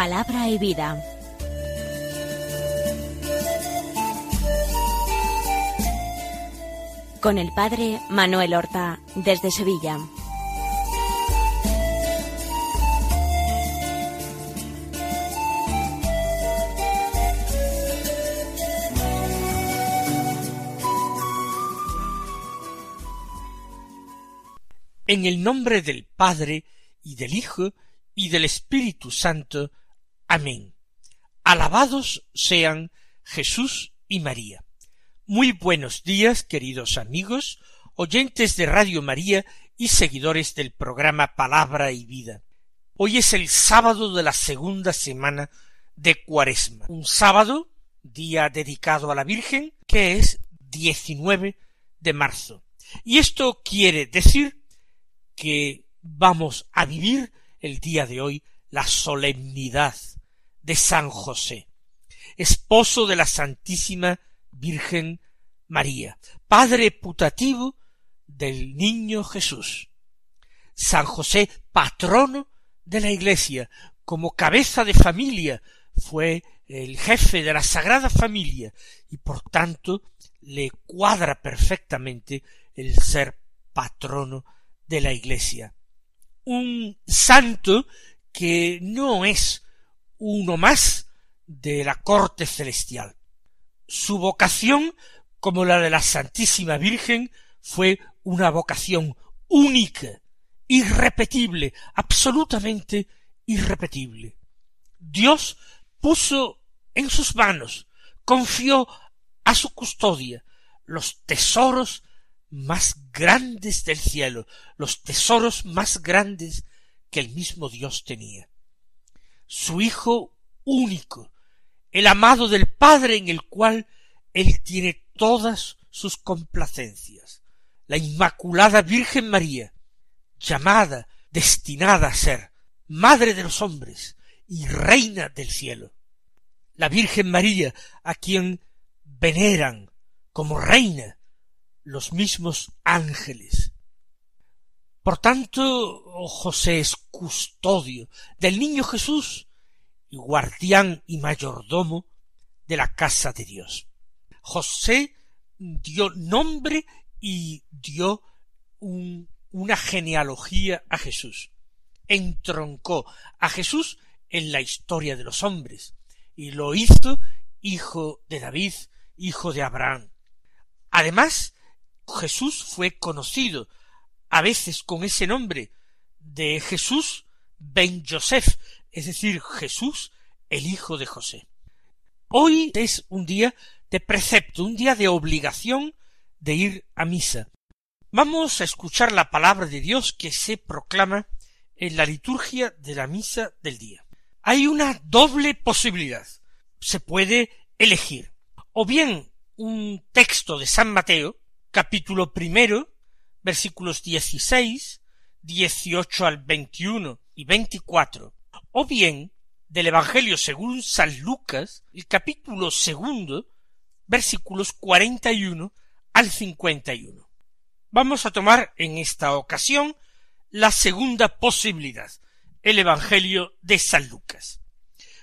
Palabra y vida. Con el padre Manuel Horta desde Sevilla. En el nombre del Padre y del Hijo y del Espíritu Santo. Amén. Alabados sean Jesús y María. Muy buenos días, queridos amigos, oyentes de Radio María y seguidores del programa Palabra y Vida. Hoy es el sábado de la segunda semana de Cuaresma. Un sábado, día dedicado a la Virgen, que es 19 de marzo. Y esto quiere decir que vamos a vivir el día de hoy la solemnidad de San José, esposo de la Santísima Virgen María, padre putativo del niño Jesús. San José, patrono de la Iglesia, como cabeza de familia, fue el jefe de la Sagrada Familia y por tanto le cuadra perfectamente el ser patrono de la Iglesia. Un santo que no es uno más de la corte celestial. Su vocación, como la de la Santísima Virgen, fue una vocación única, irrepetible, absolutamente irrepetible. Dios puso en sus manos, confió a su custodia los tesoros más grandes del cielo, los tesoros más grandes que el mismo Dios tenía. Su Hijo único, el amado del Padre en el cual Él tiene todas sus complacencias, la Inmaculada Virgen María, llamada, destinada a ser Madre de los hombres y Reina del cielo. La Virgen María, a quien veneran como Reina los mismos ángeles. Por tanto, oh José es custodio del niño Jesús y guardián y mayordomo de la casa de Dios. José dio nombre y dio una genealogía a Jesús. Entroncó a Jesús en la historia de los hombres y lo hizo hijo de David, hijo de Abraham. Además, Jesús fue conocido a veces con ese nombre de Jesús ben Joseph, es decir, Jesús el hijo de José. Hoy es un día de precepto, un día de obligación de ir a misa. Vamos a escuchar la palabra de Dios que se proclama en la liturgia de la misa del día. Hay una doble posibilidad. Se puede elegir o bien un texto de San Mateo, capítulo primero, versículos dieciséis, dieciocho al veintiuno y veinticuatro, o bien del Evangelio según San Lucas, el capítulo segundo, versículos cuarenta y uno al cincuenta y uno. Vamos a tomar en esta ocasión la segunda posibilidad, el Evangelio de San Lucas.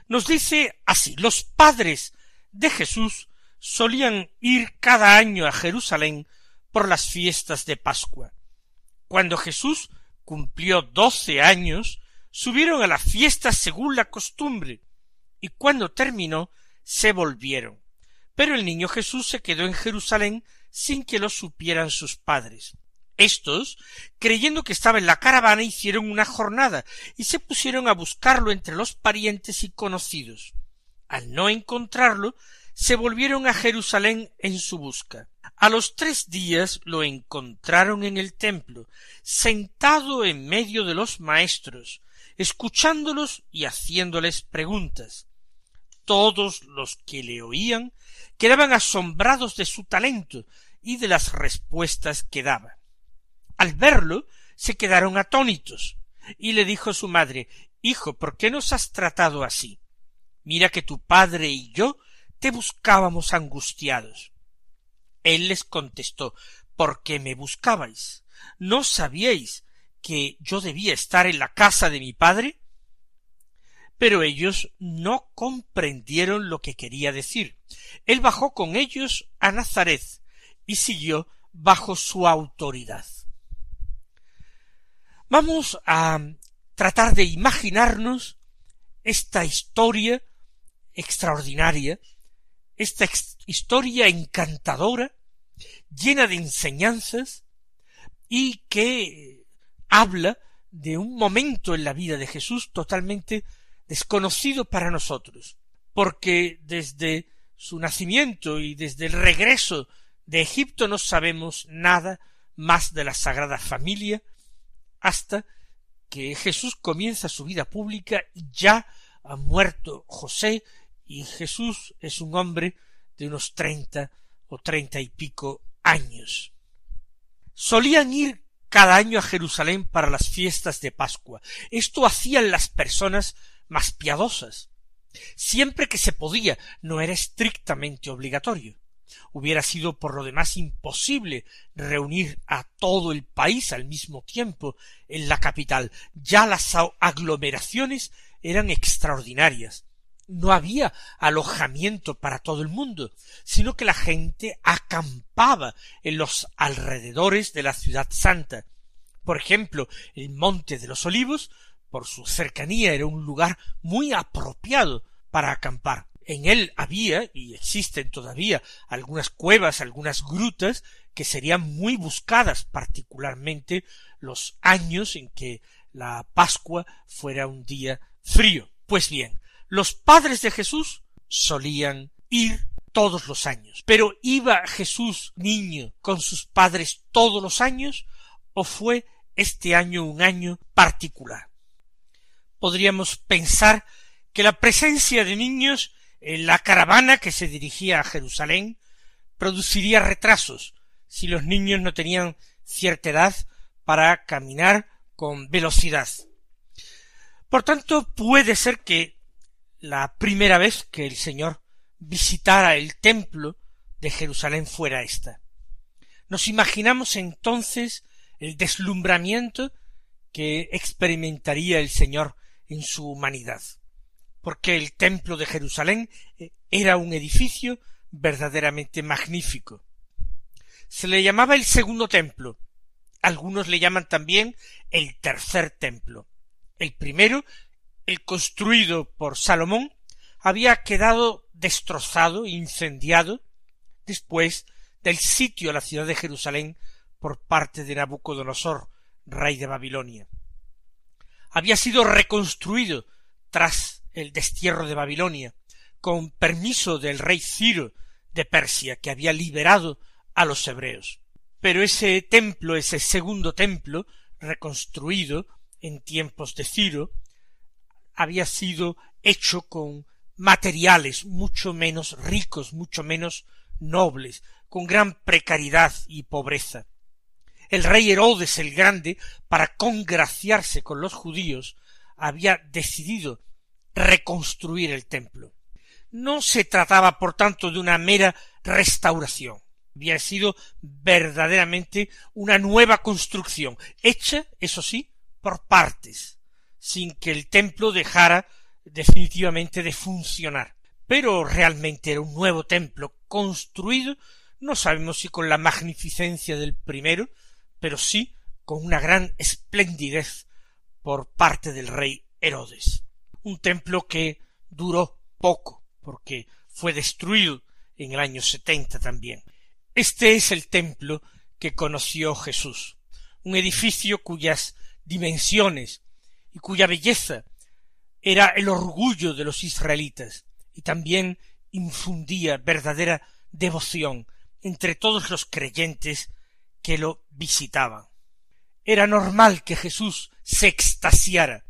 Nos dice así, los padres de Jesús solían ir cada año a Jerusalén por las fiestas de Pascua. Cuando Jesús cumplió doce años, subieron a la fiesta según la costumbre, y cuando terminó, se volvieron. Pero el niño Jesús se quedó en Jerusalén sin que lo supieran sus padres. Estos, creyendo que estaba en la caravana, hicieron una jornada y se pusieron a buscarlo entre los parientes y conocidos. Al no encontrarlo, se volvieron a Jerusalén en su busca. A los tres días lo encontraron en el templo, sentado en medio de los maestros, escuchándolos y haciéndoles preguntas. Todos los que le oían quedaban asombrados de su talento y de las respuestas que daba. Al verlo, se quedaron atónitos, y le dijo su madre Hijo, ¿por qué nos has tratado así? Mira que tu padre y yo te buscábamos angustiados. Él les contestó ¿Por qué me buscabais? ¿No sabíais que yo debía estar en la casa de mi padre? Pero ellos no comprendieron lo que quería decir. Él bajó con ellos a Nazaret y siguió bajo su autoridad. Vamos a tratar de imaginarnos esta historia extraordinaria, esta historia encantadora, llena de enseñanzas y que habla de un momento en la vida de Jesús totalmente desconocido para nosotros, porque desde su nacimiento y desde el regreso de Egipto no sabemos nada más de la Sagrada Familia hasta que Jesús comienza su vida pública y ya ha muerto José y Jesús es un hombre de unos treinta o treinta y pico años. Solían ir cada año a Jerusalén para las fiestas de Pascua. Esto hacían las personas más piadosas. Siempre que se podía, no era estrictamente obligatorio. Hubiera sido por lo demás imposible reunir a todo el país al mismo tiempo en la capital. Ya las aglomeraciones eran extraordinarias. No había alojamiento para todo el mundo, sino que la gente acampaba en los alrededores de la ciudad santa. Por ejemplo, el Monte de los Olivos, por su cercanía, era un lugar muy apropiado para acampar. En él había, y existen todavía, algunas cuevas, algunas grutas, que serían muy buscadas, particularmente los años en que la Pascua fuera un día frío. Pues bien, los padres de Jesús solían ir todos los años. Pero ¿iba Jesús niño con sus padres todos los años o fue este año un año particular? Podríamos pensar que la presencia de niños en la caravana que se dirigía a Jerusalén produciría retrasos si los niños no tenían cierta edad para caminar con velocidad. Por tanto, puede ser que la primera vez que el Señor visitara el templo de Jerusalén fuera esta. Nos imaginamos entonces el deslumbramiento que experimentaría el Señor en su humanidad porque el templo de Jerusalén eh, era un edificio verdaderamente magnífico. Se le llamaba el segundo templo. Algunos le llaman también el tercer templo. El primero, el construido por Salomón, había quedado destrozado, incendiado, después del sitio a la ciudad de Jerusalén por parte de Nabucodonosor, rey de Babilonia. Había sido reconstruido tras el destierro de Babilonia, con permiso del rey Ciro de Persia, que había liberado a los hebreos. Pero ese templo, ese segundo templo, reconstruido en tiempos de Ciro, había sido hecho con materiales mucho menos ricos, mucho menos nobles, con gran precariedad y pobreza. El rey Herodes el Grande, para congraciarse con los judíos, había decidido reconstruir el templo. No se trataba, por tanto, de una mera restauración. Había sido verdaderamente una nueva construcción, hecha, eso sí, por partes, sin que el templo dejara definitivamente de funcionar. Pero realmente era un nuevo templo construido, no sabemos si con la magnificencia del primero, pero sí con una gran esplendidez por parte del rey Herodes un templo que duró poco, porque fue destruido en el año setenta también. Este es el templo que conoció Jesús, un edificio cuyas dimensiones y cuya belleza era el orgullo de los israelitas y también infundía verdadera devoción entre todos los creyentes que lo visitaban. Era normal que Jesús se extasiara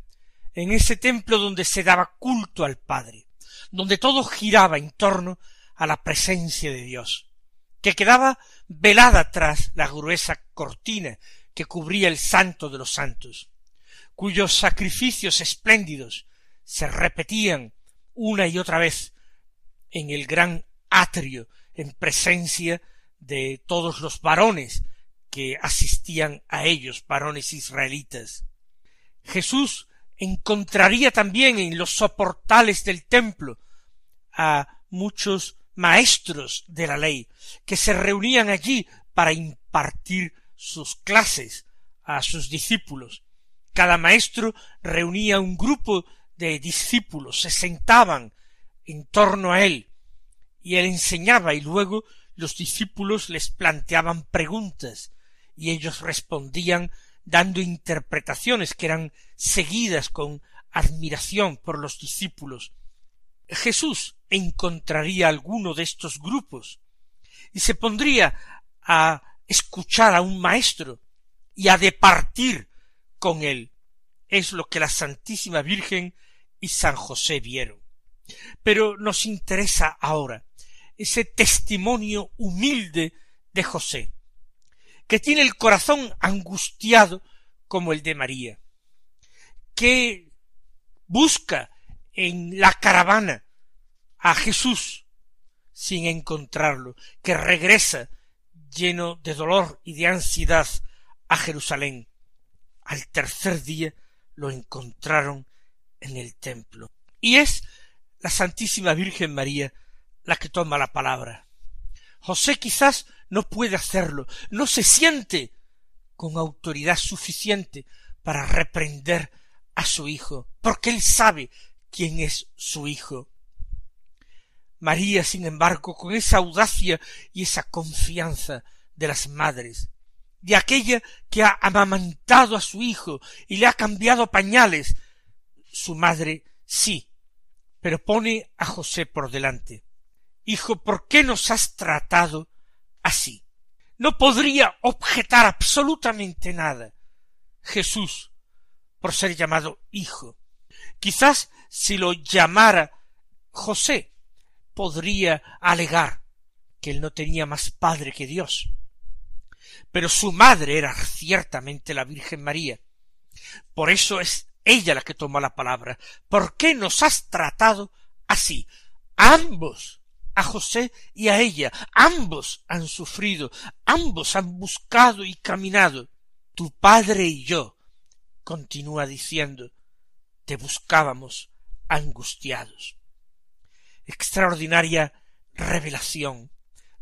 en ese templo donde se daba culto al Padre, donde todo giraba en torno a la presencia de Dios, que quedaba velada tras la gruesa cortina que cubría el santo de los santos, cuyos sacrificios espléndidos se repetían una y otra vez en el gran atrio en presencia de todos los varones que asistían a ellos, varones israelitas. Jesús encontraría también en los soportales del templo a muchos maestros de la ley que se reunían allí para impartir sus clases a sus discípulos. Cada maestro reunía un grupo de discípulos, se sentaban en torno a él, y él enseñaba y luego los discípulos les planteaban preguntas y ellos respondían dando interpretaciones que eran seguidas con admiración por los discípulos. Jesús encontraría alguno de estos grupos y se pondría a escuchar a un maestro y a departir con él. Es lo que la Santísima Virgen y San José vieron. Pero nos interesa ahora ese testimonio humilde de José, que tiene el corazón angustiado como el de María, que busca en la caravana a Jesús sin encontrarlo, que regresa lleno de dolor y de ansiedad a Jerusalén. Al tercer día lo encontraron en el templo. Y es la Santísima Virgen María la que toma la palabra. José quizás no puede hacerlo, no se siente con autoridad suficiente para reprender a su hijo, porque él sabe quién es su hijo. María, sin embargo, con esa audacia y esa confianza de las madres, de aquella que ha amamantado a su hijo y le ha cambiado pañales, su madre sí, pero pone a José por delante. Hijo, ¿por qué nos has tratado así? No podría objetar absolutamente nada. Jesús, por ser llamado hijo. Quizás si lo llamara José, podría alegar que él no tenía más padre que Dios. Pero su madre era ciertamente la Virgen María. Por eso es ella la que toma la palabra. ¿Por qué nos has tratado así? Ambos, a José y a ella, ambos han sufrido, ambos han buscado y caminado. Tu padre y yo, continúa diciendo, te buscábamos angustiados. Extraordinaria revelación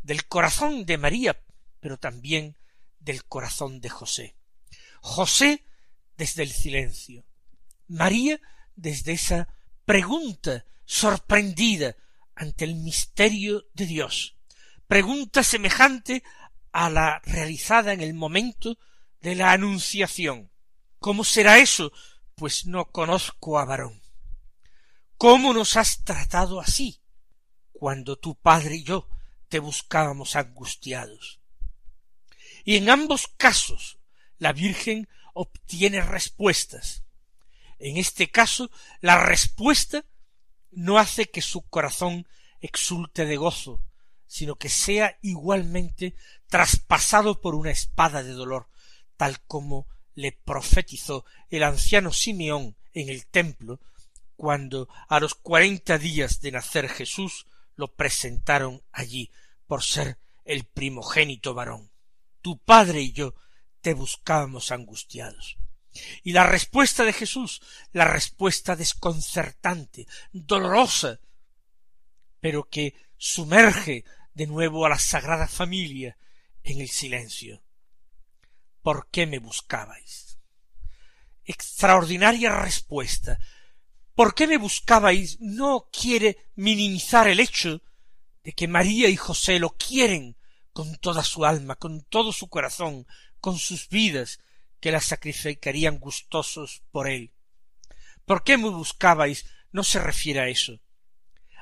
del corazón de María, pero también del corazón de José. José desde el silencio, María desde esa pregunta sorprendida ante el misterio de Dios, pregunta semejante a la realizada en el momento de la anunciación. ¿Cómo será eso? Pues no conozco a varón. ¿Cómo nos has tratado así? Cuando tu padre y yo te buscábamos angustiados. Y en ambos casos la Virgen obtiene respuestas. En este caso, la respuesta no hace que su corazón exulte de gozo, sino que sea igualmente traspasado por una espada de dolor, tal como le profetizó el anciano Simeón en el templo, cuando a los cuarenta días de nacer Jesús lo presentaron allí por ser el primogénito varón. Tu padre y yo te buscábamos angustiados. Y la respuesta de Jesús, la respuesta desconcertante, dolorosa, pero que sumerge de nuevo a la Sagrada Familia en el silencio. ¿Por qué me buscabais? Extraordinaria respuesta. ¿Por qué me buscabais? No quiere minimizar el hecho de que María y José lo quieren con toda su alma, con todo su corazón, con sus vidas, que la sacrificarían gustosos por él. ¿Por qué me buscabais? No se refiere a eso.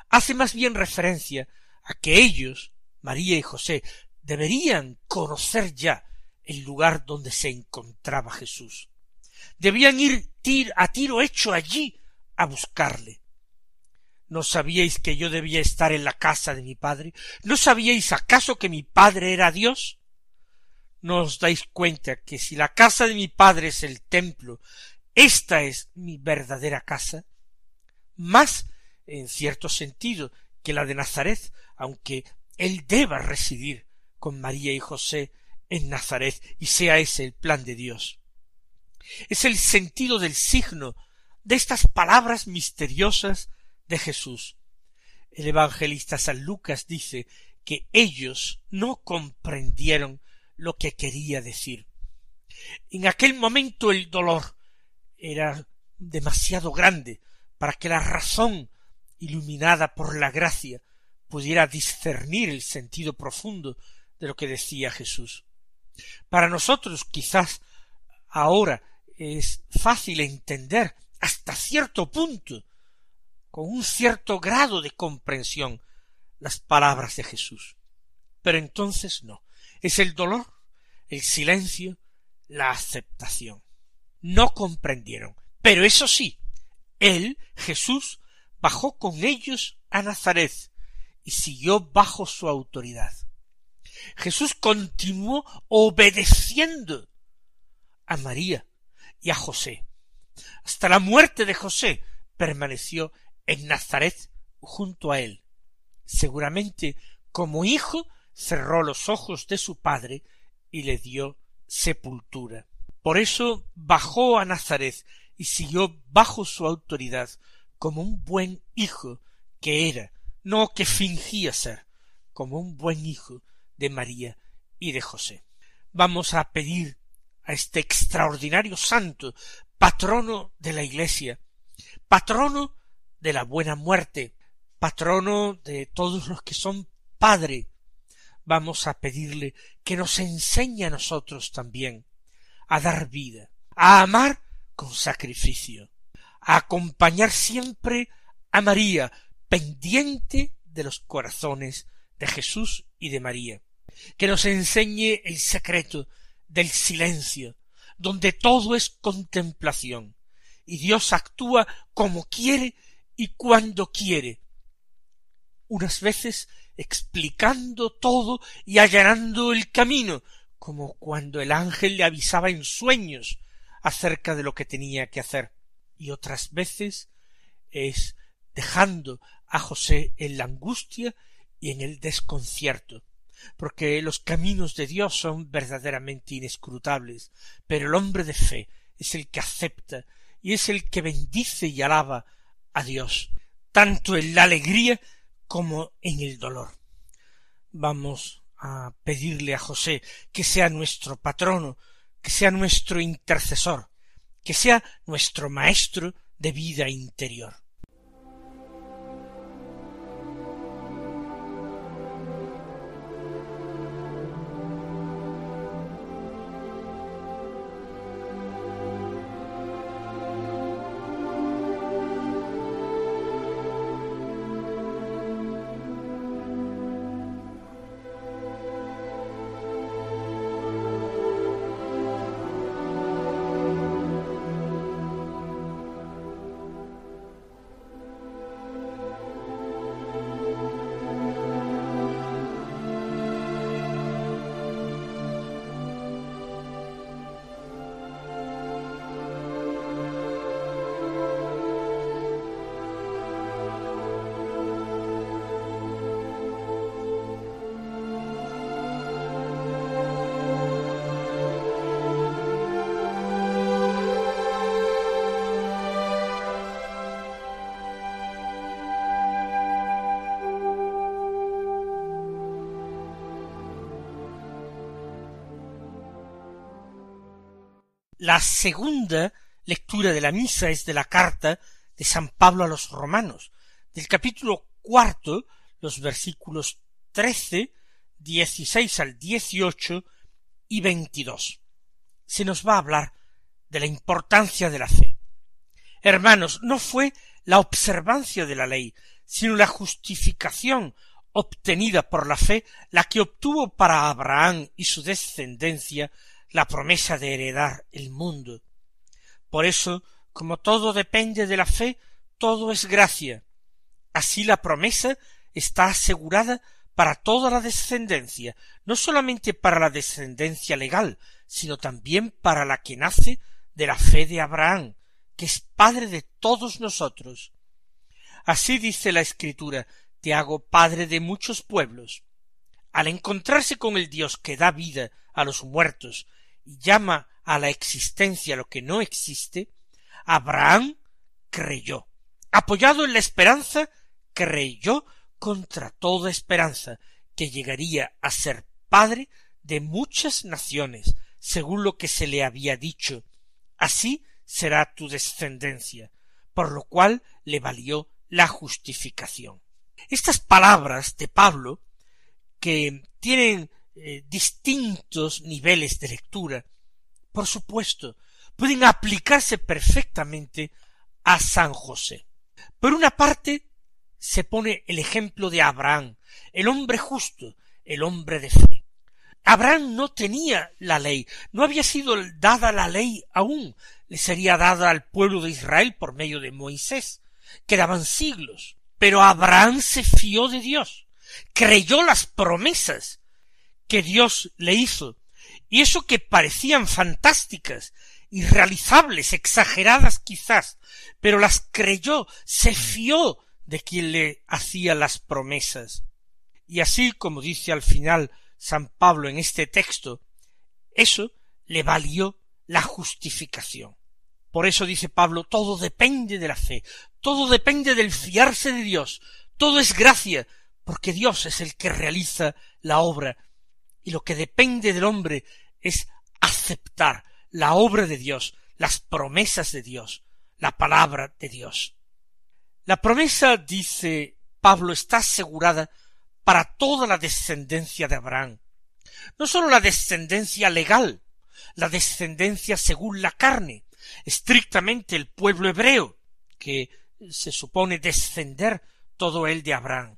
Hace más bien referencia a que ellos, María y José, deberían conocer ya el lugar donde se encontraba Jesús. Debían ir a tiro hecho allí a buscarle. ¿No sabíais que yo debía estar en la casa de mi padre? ¿No sabíais acaso que mi padre era Dios? ¿No os dais cuenta que si la casa de mi padre es el templo, esta es mi verdadera casa? Más, en cierto sentido, que la de Nazaret, aunque él deba residir con María y José en Nazaret y sea ese el plan de Dios. Es el sentido del signo de estas palabras misteriosas de Jesús. El evangelista San Lucas dice que ellos no comprendieron lo que quería decir. En aquel momento el dolor era demasiado grande para que la razón, iluminada por la gracia, pudiera discernir el sentido profundo de lo que decía Jesús. Para nosotros quizás ahora es fácil entender hasta cierto punto, con un cierto grado de comprensión, las palabras de Jesús. Pero entonces no. Es el dolor, el silencio, la aceptación. No comprendieron. Pero eso sí, él, Jesús, bajó con ellos a Nazaret y siguió bajo su autoridad. Jesús continuó obedeciendo a María y a José. Hasta la muerte de José permaneció en Nazaret junto a él. Seguramente como hijo cerró los ojos de su padre y le dio sepultura. Por eso bajó a Nazaret y siguió bajo su autoridad como un buen hijo que era, no que fingía ser, como un buen hijo de María y de José. Vamos a pedir a este extraordinario santo, patrono de la Iglesia, patrono de la buena muerte, patrono de todos los que son padre, vamos a pedirle que nos enseñe a nosotros también a dar vida, a amar con sacrificio, a acompañar siempre a María, pendiente de los corazones de Jesús y de María, que nos enseñe el secreto del silencio, donde todo es contemplación, y Dios actúa como quiere y cuando quiere, unas veces explicando todo y allanando el camino, como cuando el ángel le avisaba en sueños acerca de lo que tenía que hacer, y otras veces es dejando a José en la angustia y en el desconcierto, porque los caminos de Dios son verdaderamente inescrutables, pero el hombre de fe es el que acepta y es el que bendice y alaba a Dios, tanto en la alegría como en el dolor. Vamos a pedirle a José que sea nuestro patrono, que sea nuestro intercesor, que sea nuestro maestro de vida interior. La segunda lectura de la misa es de la carta de San Pablo a los romanos, del capítulo cuarto, los versículos trece, dieciséis al dieciocho y veintidós. Se nos va a hablar de la importancia de la fe. Hermanos, no fue la observancia de la ley, sino la justificación obtenida por la fe la que obtuvo para Abraham y su descendencia la promesa de heredar el mundo. Por eso, como todo depende de la fe, todo es gracia. Así la promesa está asegurada para toda la descendencia, no solamente para la descendencia legal, sino también para la que nace de la fe de Abraham, que es padre de todos nosotros. Así dice la Escritura, te hago padre de muchos pueblos. Al encontrarse con el Dios que da vida a los muertos llama a la existencia lo que no existe, Abraham creyó. Apoyado en la esperanza, creyó contra toda esperanza que llegaría a ser padre de muchas naciones, según lo que se le había dicho. Así será tu descendencia, por lo cual le valió la justificación. Estas palabras de Pablo, que tienen eh, distintos niveles de lectura, por supuesto, pueden aplicarse perfectamente a San José. Por una parte, se pone el ejemplo de Abraham, el hombre justo, el hombre de fe. Abraham no tenía la ley, no había sido dada la ley aún, le sería dada al pueblo de Israel por medio de Moisés. Quedaban siglos. Pero Abraham se fió de Dios, creyó las promesas que Dios le hizo, y eso que parecían fantásticas, irrealizables, exageradas quizás, pero las creyó, se fió de quien le hacía las promesas. Y así como dice al final San Pablo en este texto, eso le valió la justificación. Por eso dice Pablo, todo depende de la fe, todo depende del fiarse de Dios, todo es gracia, porque Dios es el que realiza la obra, y lo que depende del hombre es aceptar la obra de Dios, las promesas de Dios, la palabra de Dios. La promesa, dice Pablo, está asegurada para toda la descendencia de Abraham. No sólo la descendencia legal, la descendencia según la carne, estrictamente el pueblo hebreo, que se supone descender todo él de Abraham,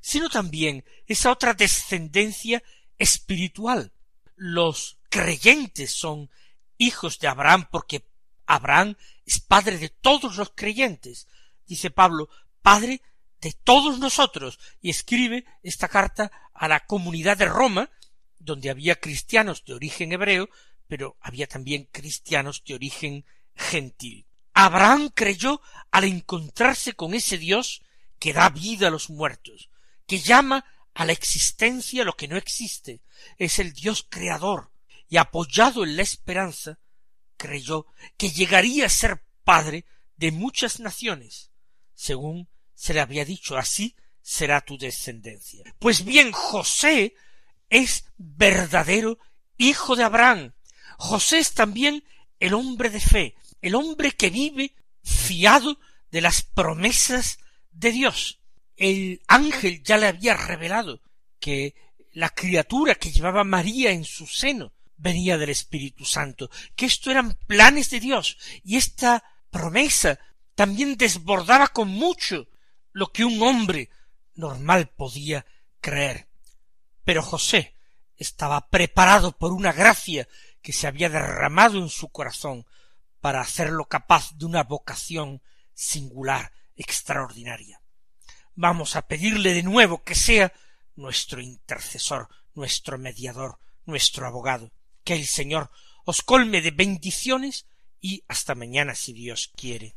sino también esa otra descendencia espiritual. Los creyentes son hijos de Abraham porque Abraham es padre de todos los creyentes. Dice Pablo, padre de todos nosotros, y escribe esta carta a la comunidad de Roma, donde había cristianos de origen hebreo, pero había también cristianos de origen gentil. Abraham creyó al encontrarse con ese Dios que da vida a los muertos, que llama a la existencia lo que no existe, es el Dios creador, y apoyado en la esperanza, creyó que llegaría a ser padre de muchas naciones, según se le había dicho así será tu descendencia. Pues bien, José es verdadero hijo de Abraham. José es también el hombre de fe, el hombre que vive fiado de las promesas de Dios. El ángel ya le había revelado que la criatura que llevaba María en su seno venía del Espíritu Santo, que esto eran planes de Dios, y esta promesa también desbordaba con mucho lo que un hombre normal podía creer. Pero José estaba preparado por una gracia que se había derramado en su corazón para hacerlo capaz de una vocación singular, extraordinaria. Vamos a pedirle de nuevo que sea nuestro intercesor, nuestro mediador, nuestro abogado, que el Señor os colme de bendiciones y hasta mañana si Dios quiere.